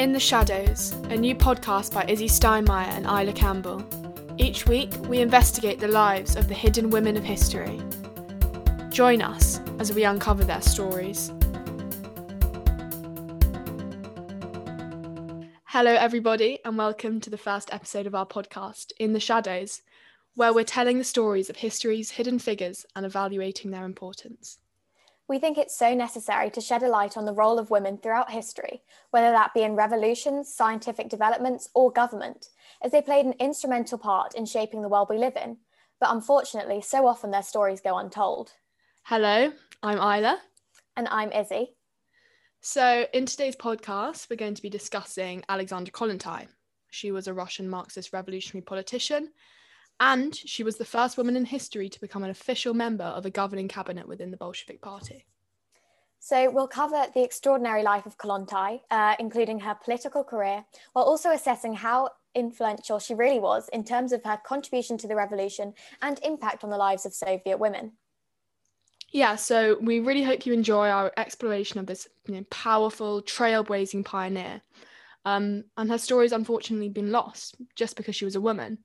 In the Shadows, a new podcast by Izzy Steinmeier and Isla Campbell. Each week, we investigate the lives of the hidden women of history. Join us as we uncover their stories. Hello, everybody, and welcome to the first episode of our podcast, In the Shadows, where we're telling the stories of history's hidden figures and evaluating their importance. We think it's so necessary to shed a light on the role of women throughout history, whether that be in revolutions, scientific developments, or government, as they played an instrumental part in shaping the world we live in. But unfortunately, so often their stories go untold. Hello, I'm Isla. And I'm Izzy. So, in today's podcast, we're going to be discussing Alexandra Kollontai. She was a Russian Marxist revolutionary politician and she was the first woman in history to become an official member of a governing cabinet within the Bolshevik Party. So, we'll cover the extraordinary life of Kollontai, uh, including her political career, while also assessing how influential she really was in terms of her contribution to the revolution and impact on the lives of Soviet women. Yeah, so we really hope you enjoy our exploration of this you know, powerful, trailblazing pioneer. Um, and her story has unfortunately been lost just because she was a woman.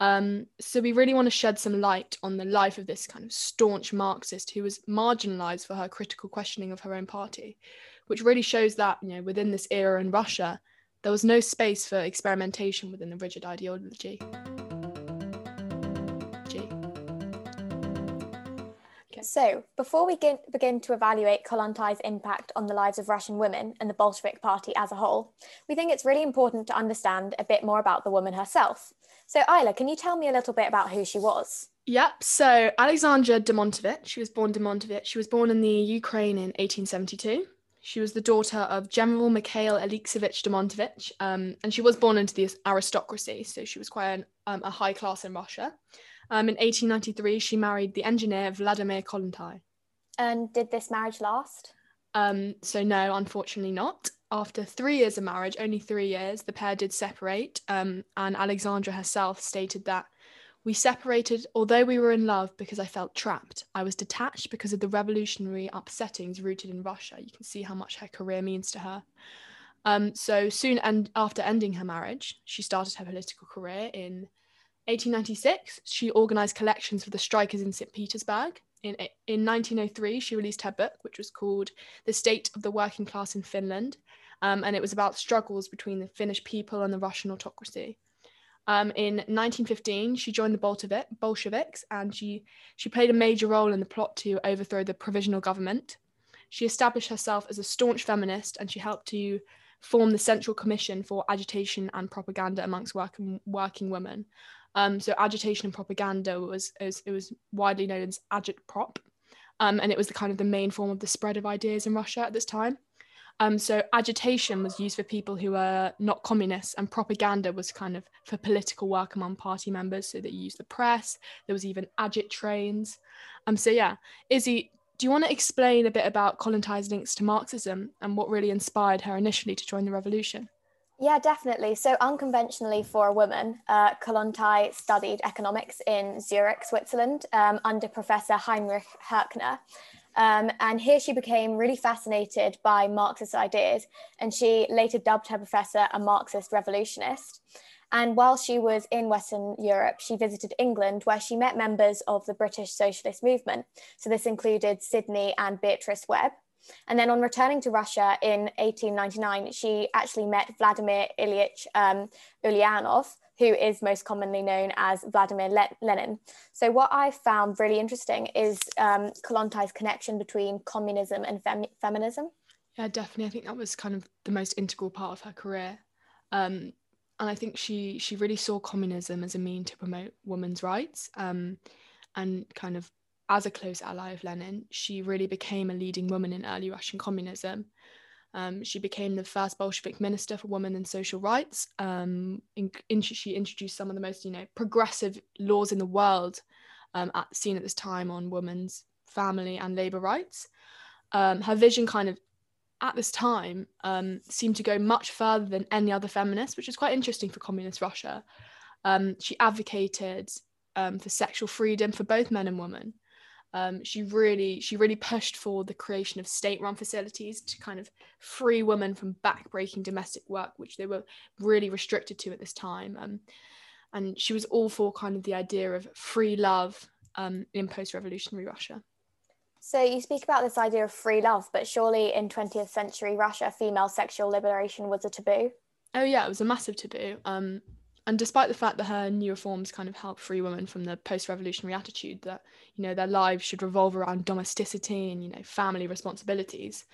Um, so we really want to shed some light on the life of this kind of staunch Marxist who was marginalized for her critical questioning of her own party, which really shows that, you know, within this era in Russia, there was no space for experimentation within the rigid ideology. So, before we get, begin to evaluate Kollontai's impact on the lives of Russian women and the Bolshevik Party as a whole, we think it's really important to understand a bit more about the woman herself. So, Isla, can you tell me a little bit about who she was? Yep. So, Alexandra Demontovich, she was born Demontovich. She was born in the Ukraine in 1872. She was the daughter of General Mikhail Alexeyevich Demontovich, um, and she was born into the aristocracy, so she was quite an, um, a high class in Russia. Um, in 1893, she married the engineer Vladimir Kollontai. And did this marriage last? Um, so, no, unfortunately not. After three years of marriage, only three years, the pair did separate. Um, and Alexandra herself stated that we separated, although we were in love, because I felt trapped. I was detached because of the revolutionary upsettings rooted in Russia. You can see how much her career means to her. Um, so soon and after ending her marriage, she started her political career in 1896, she organised collections for the strikers in St. Petersburg. In, in 1903, she released her book, which was called The State of the Working Class in Finland, um, and it was about struggles between the Finnish people and the Russian autocracy. Um, in 1915, she joined the Bolsheviks and she, she played a major role in the plot to overthrow the provisional government. She established herself as a staunch feminist and she helped to form the Central Commission for Agitation and Propaganda amongst working, working women. Um, so agitation and propaganda was, was it was widely known as agitprop, um, and it was the kind of the main form of the spread of ideas in Russia at this time. Um, so agitation was used for people who were not communists, and propaganda was kind of for political work among party members. So they used the press. There was even agit trains. Um, so yeah, Izzy, do you want to explain a bit about Kollontai's links to Marxism and what really inspired her initially to join the revolution? Yeah, definitely. So, unconventionally for a woman, uh, Kollontai studied economics in Zurich, Switzerland, um, under Professor Heinrich Herkner. Um, and here she became really fascinated by Marxist ideas, and she later dubbed her professor a Marxist revolutionist. And while she was in Western Europe, she visited England, where she met members of the British socialist movement. So, this included Sidney and Beatrice Webb. And then on returning to Russia in 1899, she actually met Vladimir Ilyich um, Ulyanov, who is most commonly known as Vladimir Le- Lenin. So, what I found really interesting is um, connection between communism and fem- feminism. Yeah, definitely. I think that was kind of the most integral part of her career. Um, and I think she she really saw communism as a mean to promote women's rights um, and kind of as a close ally of Lenin, she really became a leading woman in early Russian communism. Um, she became the first Bolshevik minister for women and social rights. Um, in, in, she introduced some of the most, you know, progressive laws in the world um, at, seen at this time on women's family and labor rights. Um, her vision kind of at this time um, seemed to go much further than any other feminist, which is quite interesting for communist Russia. Um, she advocated for sexual freedom for both men and women. Um, she really she really pushed for the creation of state-run facilities to kind of free women from backbreaking domestic work, which they were really restricted to at this time. Um, and she was all for kind of the idea of free love um, in post-revolutionary Russia. So you speak about this idea of free love, but surely in 20th century Russia, female sexual liberation was a taboo. Oh yeah, it was a massive taboo. Um, and despite the fact that her new reforms kind of helped free women from the post-revolutionary attitude that you know their lives should revolve around domesticity and you know family responsibilities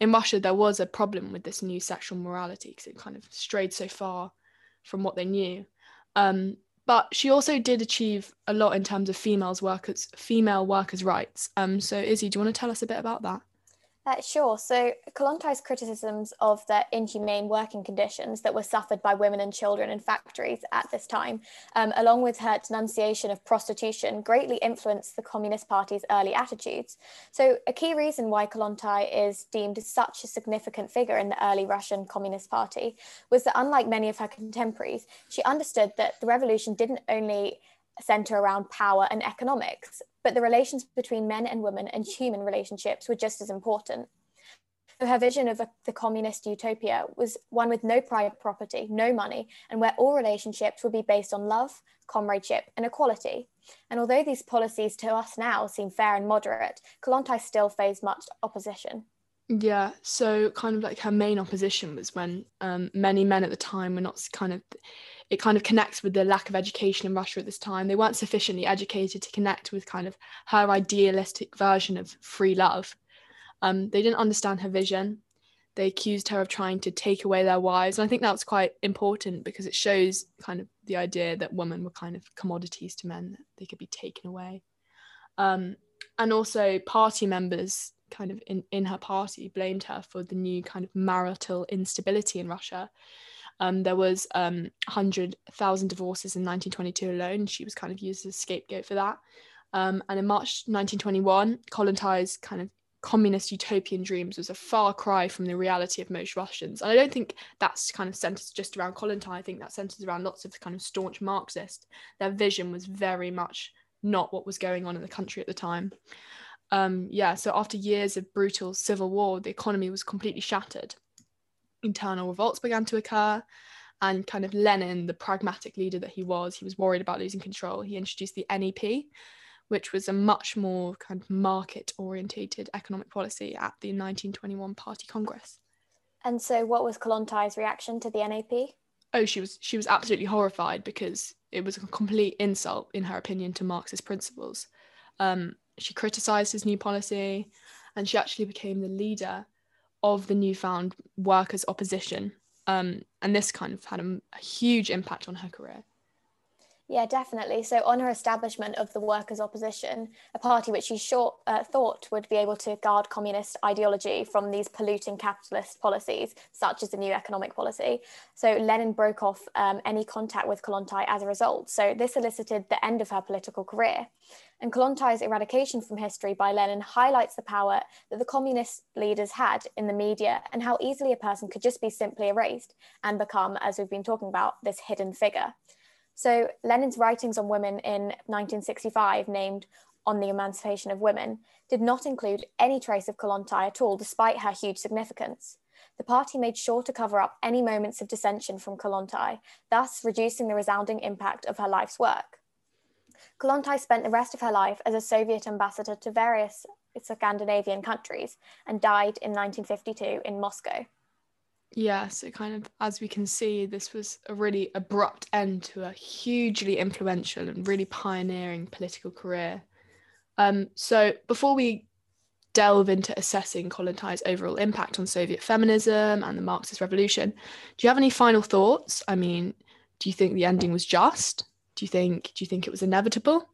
in russia there was a problem with this new sexual morality because it kind of strayed so far from what they knew. Um, but she also did achieve a lot in terms of females workers female workers rights. Um, so izzy do you want to tell us a bit about that uh, sure. So, Kollontais' criticisms of the inhumane working conditions that were suffered by women and children in factories at this time, um, along with her denunciation of prostitution, greatly influenced the Communist Party's early attitudes. So, a key reason why Kollontai is deemed such a significant figure in the early Russian Communist Party was that, unlike many of her contemporaries, she understood that the revolution didn't only center around power and economics, but the relations between men and women and human relationships were just as important. So her vision of a, the communist utopia was one with no private property, no money, and where all relationships would be based on love, comradeship, and equality. And although these policies to us now seem fair and moderate, Kollontai still faced much opposition. Yeah, so kind of like her main opposition was when um, many men at the time were not kind of it kind of connects with the lack of education in Russia at this time. They weren't sufficiently educated to connect with kind of her idealistic version of free love. Um, they didn't understand her vision. They accused her of trying to take away their wives. And I think that was quite important because it shows kind of the idea that women were kind of commodities to men, that they could be taken away. Um, and also, party members kind of in, in her party blamed her for the new kind of marital instability in Russia um, there was um, 100,000 divorces in 1922 alone. She was kind of used as a scapegoat for that. Um, and in March 1921, Kollontai's kind of communist utopian dreams was a far cry from the reality of most Russians. And I don't think that's kind of centered just around Kollontai. I think that centers around lots of kind of staunch Marxists. Their vision was very much not what was going on in the country at the time. Um, yeah, so after years of brutal civil war, the economy was completely shattered internal revolts began to occur and kind of Lenin, the pragmatic leader that he was, he was worried about losing control. He introduced the NEP, which was a much more kind of market orientated economic policy at the 1921 Party Congress. And so what was Kollontai's reaction to the NEP? Oh, she was she was absolutely horrified because it was a complete insult, in her opinion, to Marxist principles. Um, she criticized his new policy, and she actually became the leader of the newfound workers' opposition. Um, and this kind of had a, a huge impact on her career. Yeah, definitely. So, on her establishment of the workers' opposition, a party which she short, uh, thought would be able to guard communist ideology from these polluting capitalist policies, such as the new economic policy. So, Lenin broke off um, any contact with Kollontai as a result. So, this elicited the end of her political career. And Kollontai's eradication from history by Lenin highlights the power that the communist leaders had in the media and how easily a person could just be simply erased and become, as we've been talking about, this hidden figure. So Lenin's writings on women in 1965, named On the Emancipation of Women, did not include any trace of Kollontai at all, despite her huge significance. The party made sure to cover up any moments of dissension from Kollontai, thus reducing the resounding impact of her life's work. Kollontai spent the rest of her life as a Soviet ambassador to various Scandinavian countries and died in 1952 in Moscow. Yeah, so kind of as we can see, this was a really abrupt end to a hugely influential and really pioneering political career. Um, so before we delve into assessing Kollontai's overall impact on Soviet feminism and the Marxist revolution, do you have any final thoughts? I mean, do you think the ending was just? Do you think do you think it was inevitable?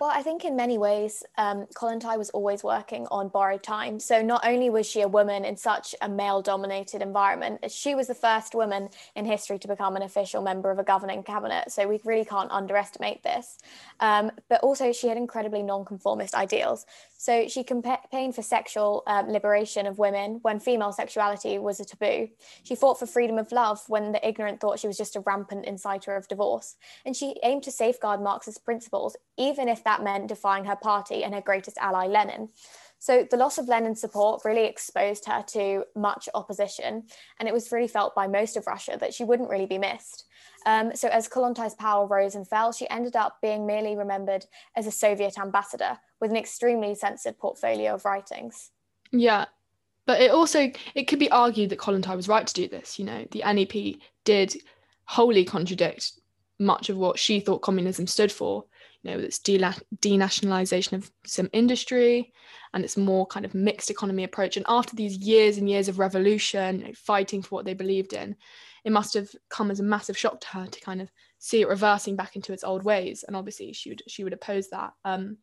Well, I think in many ways, um, Kollontai was always working on borrowed time. So not only was she a woman in such a male-dominated environment, she was the first woman in history to become an official member of a governing cabinet. So we really can't underestimate this. Um, but also, she had incredibly nonconformist ideals. So she campaigned for sexual um, liberation of women when female sexuality was a taboo. She fought for freedom of love when the ignorant thought she was just a rampant inciter of divorce. And she aimed to safeguard Marxist principles, even if that meant defying her party and her greatest ally, Lenin. So the loss of Lenin's support really exposed her to much opposition, and it was really felt by most of Russia that she wouldn't really be missed. Um, so as Kollontai's power rose and fell, she ended up being merely remembered as a Soviet ambassador with an extremely censored portfolio of writings. Yeah, but it also it could be argued that Kollontai was right to do this. You know, the NEP did wholly contradict much of what she thought communism stood for. You know, its denationalization of some industry and its more kind of mixed economy approach. And after these years and years of revolution, you know, fighting for what they believed in, it must have come as a massive shock to her to kind of see it reversing back into its old ways. And obviously, she would she would oppose that. Um,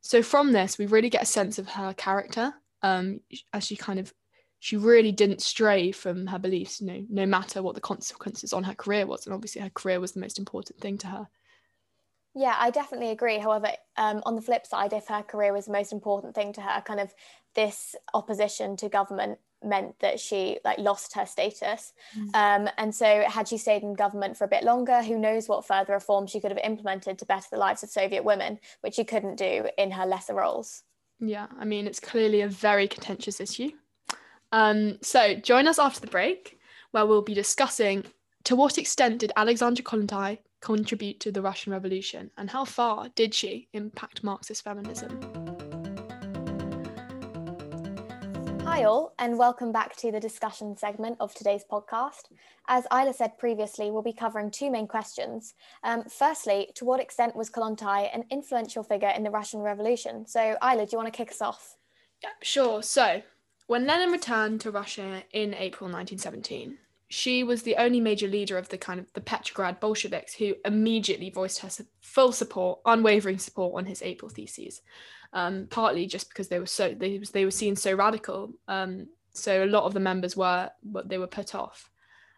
so from this, we really get a sense of her character um, as she kind of she really didn't stray from her beliefs, you know, no matter what the consequences on her career was. And obviously, her career was the most important thing to her. Yeah, I definitely agree. However, um, on the flip side, if her career was the most important thing to her, kind of this opposition to government meant that she like lost her status mm. um, and so had she stayed in government for a bit longer who knows what further reforms she could have implemented to better the lives of soviet women which she couldn't do in her lesser roles yeah i mean it's clearly a very contentious issue um, so join us after the break where we'll be discussing to what extent did alexandra kollontai contribute to the russian revolution and how far did she impact marxist feminism Hi, all, and welcome back to the discussion segment of today's podcast. As Isla said previously, we'll be covering two main questions. Um, firstly, to what extent was Kollontai an influential figure in the Russian Revolution? So, Isla, do you want to kick us off? Yeah, sure. So, when Lenin returned to Russia in April 1917, she was the only major leader of the kind of the Petrograd Bolsheviks who immediately voiced her full support, unwavering support on his April theses um, partly just because they were so they they were seen so radical. Um, so a lot of the members were but they were put off.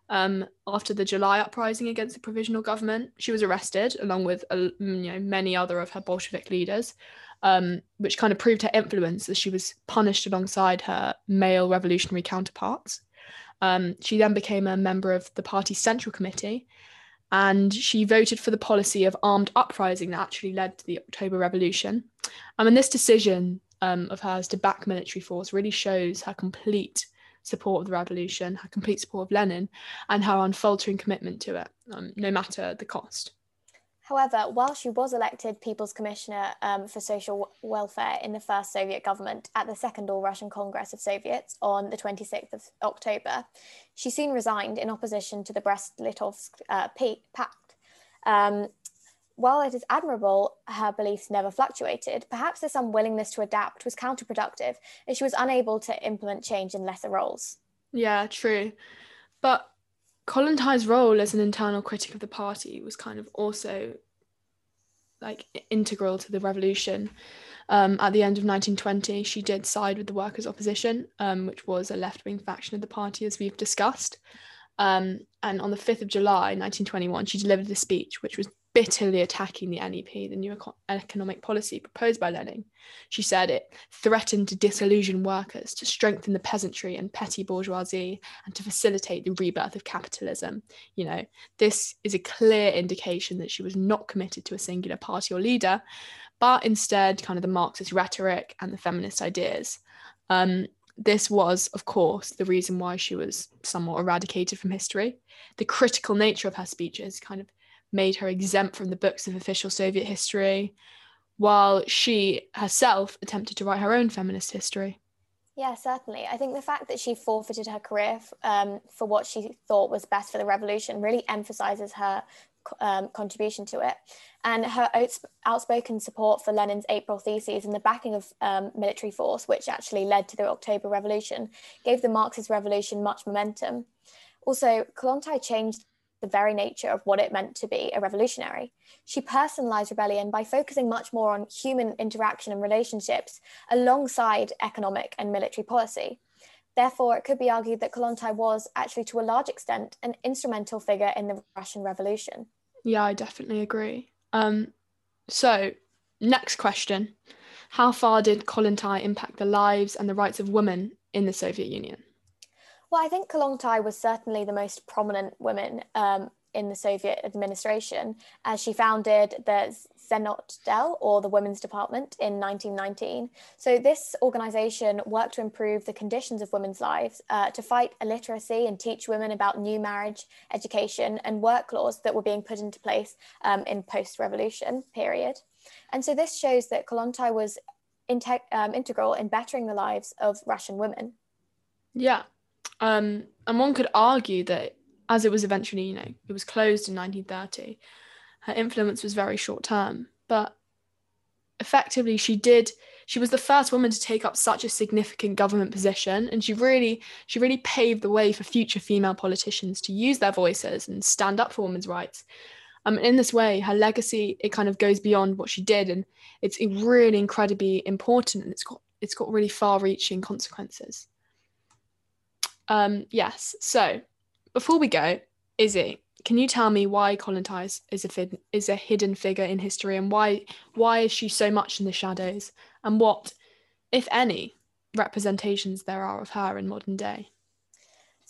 Um, after the July uprising against the provisional government, she was arrested along with uh, you know many other of her Bolshevik leaders, um, which kind of proved her influence as she was punished alongside her male revolutionary counterparts. Um, she then became a member of the party's central committee and she voted for the policy of armed uprising that actually led to the October Revolution. Um, and this decision um, of hers to back military force really shows her complete support of the revolution, her complete support of Lenin, and her unfaltering commitment to it, um, no matter the cost. However, while she was elected People's Commissioner um, for Social Welfare in the first Soviet government at the Second All Russian Congress of Soviets on the 26th of October, she soon resigned in opposition to the Brest-Litovsk uh, Pact. Um, while it is admirable her beliefs never fluctuated, perhaps this unwillingness to adapt was counterproductive as she was unable to implement change in lesser roles. Yeah, true. But Kollontai's role as an internal critic of the party was kind of also like integral to the revolution. Um, at the end of 1920, she did side with the workers' opposition, um, which was a left wing faction of the party, as we've discussed. Um, and on the 5th of July, 1921, she delivered a speech which was bitterly attacking the NEP, the new economic policy proposed by Lenin. She said it threatened to disillusion workers, to strengthen the peasantry and petty bourgeoisie, and to facilitate the rebirth of capitalism. You know, this is a clear indication that she was not committed to a singular party or leader, but instead kind of the Marxist rhetoric and the feminist ideas. Um, this was, of course, the reason why she was somewhat eradicated from history. The critical nature of her speeches kind of made her exempt from the books of official Soviet history, while she herself attempted to write her own feminist history. Yeah, certainly. I think the fact that she forfeited her career um, for what she thought was best for the revolution really emphasizes her um, contribution to it. And her outspoken support for Lenin's April theses and the backing of um, military force, which actually led to the October Revolution, gave the Marxist revolution much momentum. Also, Kollontai changed the very nature of what it meant to be a revolutionary. She personalized rebellion by focusing much more on human interaction and relationships alongside economic and military policy. Therefore, it could be argued that Kollontai was actually to a large extent an instrumental figure in the Russian Revolution. Yeah, I definitely agree. Um, so, next question How far did Kollontai impact the lives and the rights of women in the Soviet Union? Well, I think Kollontai was certainly the most prominent woman um, in the Soviet administration as she founded the Zhenotdel, or the Women's Department, in 1919. So, this organization worked to improve the conditions of women's lives, uh, to fight illiteracy and teach women about new marriage, education, and work laws that were being put into place um, in post revolution period. And so, this shows that Kollontai was um, integral in bettering the lives of Russian women. Yeah. Um, and one could argue that as it was eventually, you know, it was closed in 1930, her influence was very short term. But effectively, she did. She was the first woman to take up such a significant government position, and she really, she really paved the way for future female politicians to use their voices and stand up for women's rights. Um, in this way, her legacy it kind of goes beyond what she did, and it's really incredibly important, and it's got it's got really far-reaching consequences. Um, yes. So before we go, Izzy, can you tell me why Kollontai is a fid- is a hidden figure in history, and why why is she so much in the shadows, and what, if any, representations there are of her in modern day?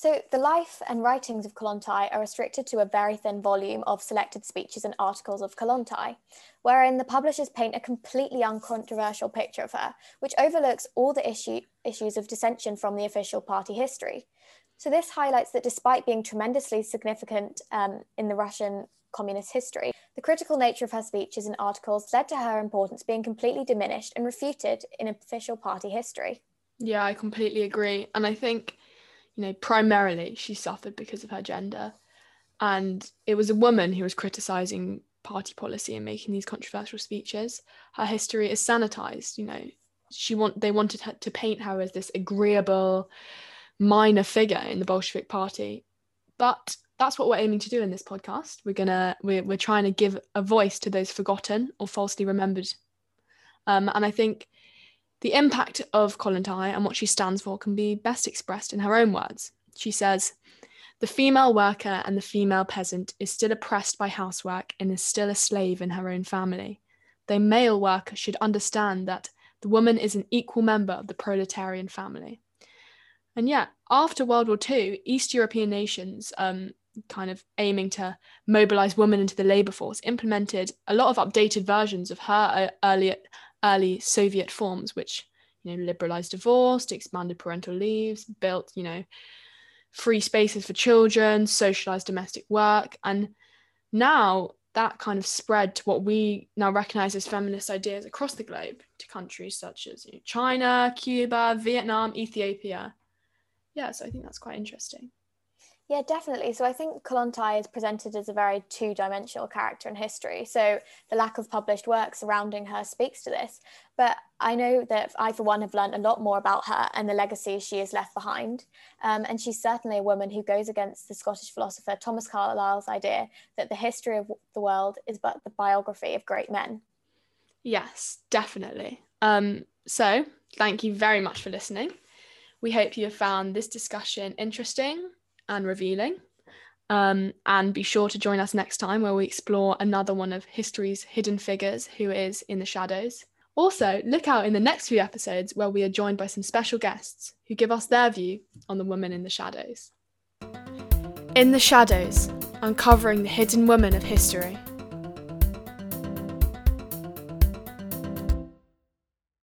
So, the life and writings of Kollontai are restricted to a very thin volume of selected speeches and articles of Kollontai, wherein the publishers paint a completely uncontroversial picture of her, which overlooks all the issue, issues of dissension from the official party history. So, this highlights that despite being tremendously significant um, in the Russian communist history, the critical nature of her speeches and articles led to her importance being completely diminished and refuted in official party history. Yeah, I completely agree. And I think you know, primarily she suffered because of her gender. And it was a woman who was criticizing party policy and making these controversial speeches. Her history is sanitized, you know. She want they wanted her to paint her as this agreeable minor figure in the Bolshevik party. But that's what we're aiming to do in this podcast. We're gonna we're, we're trying to give a voice to those forgotten or falsely remembered. Um, and I think the impact of Kollontai and what she stands for can be best expressed in her own words. She says, The female worker and the female peasant is still oppressed by housework and is still a slave in her own family. The male worker should understand that the woman is an equal member of the proletarian family. And yet, after World War II, East European nations, um, kind of aiming to mobilize women into the labor force, implemented a lot of updated versions of her uh, earlier early Soviet forms, which you know liberalized divorce, expanded parental leaves, built you know free spaces for children, socialized domestic work, and now that kind of spread to what we now recognize as feminist ideas across the globe to countries such as you know, China, Cuba, Vietnam, Ethiopia. Yeah, so I think that's quite interesting. Yeah, definitely. So I think Kollontai is presented as a very two dimensional character in history. So the lack of published work surrounding her speaks to this. But I know that I, for one, have learned a lot more about her and the legacy she has left behind. Um, and she's certainly a woman who goes against the Scottish philosopher Thomas Carlyle's idea that the history of the world is but the biography of great men. Yes, definitely. Um, so thank you very much for listening. We hope you have found this discussion interesting and revealing. Um, and be sure to join us next time where we explore another one of history's hidden figures who is in the shadows. Also, look out in the next few episodes where we are joined by some special guests who give us their view on the woman in the shadows. In the Shadows, uncovering the hidden woman of history.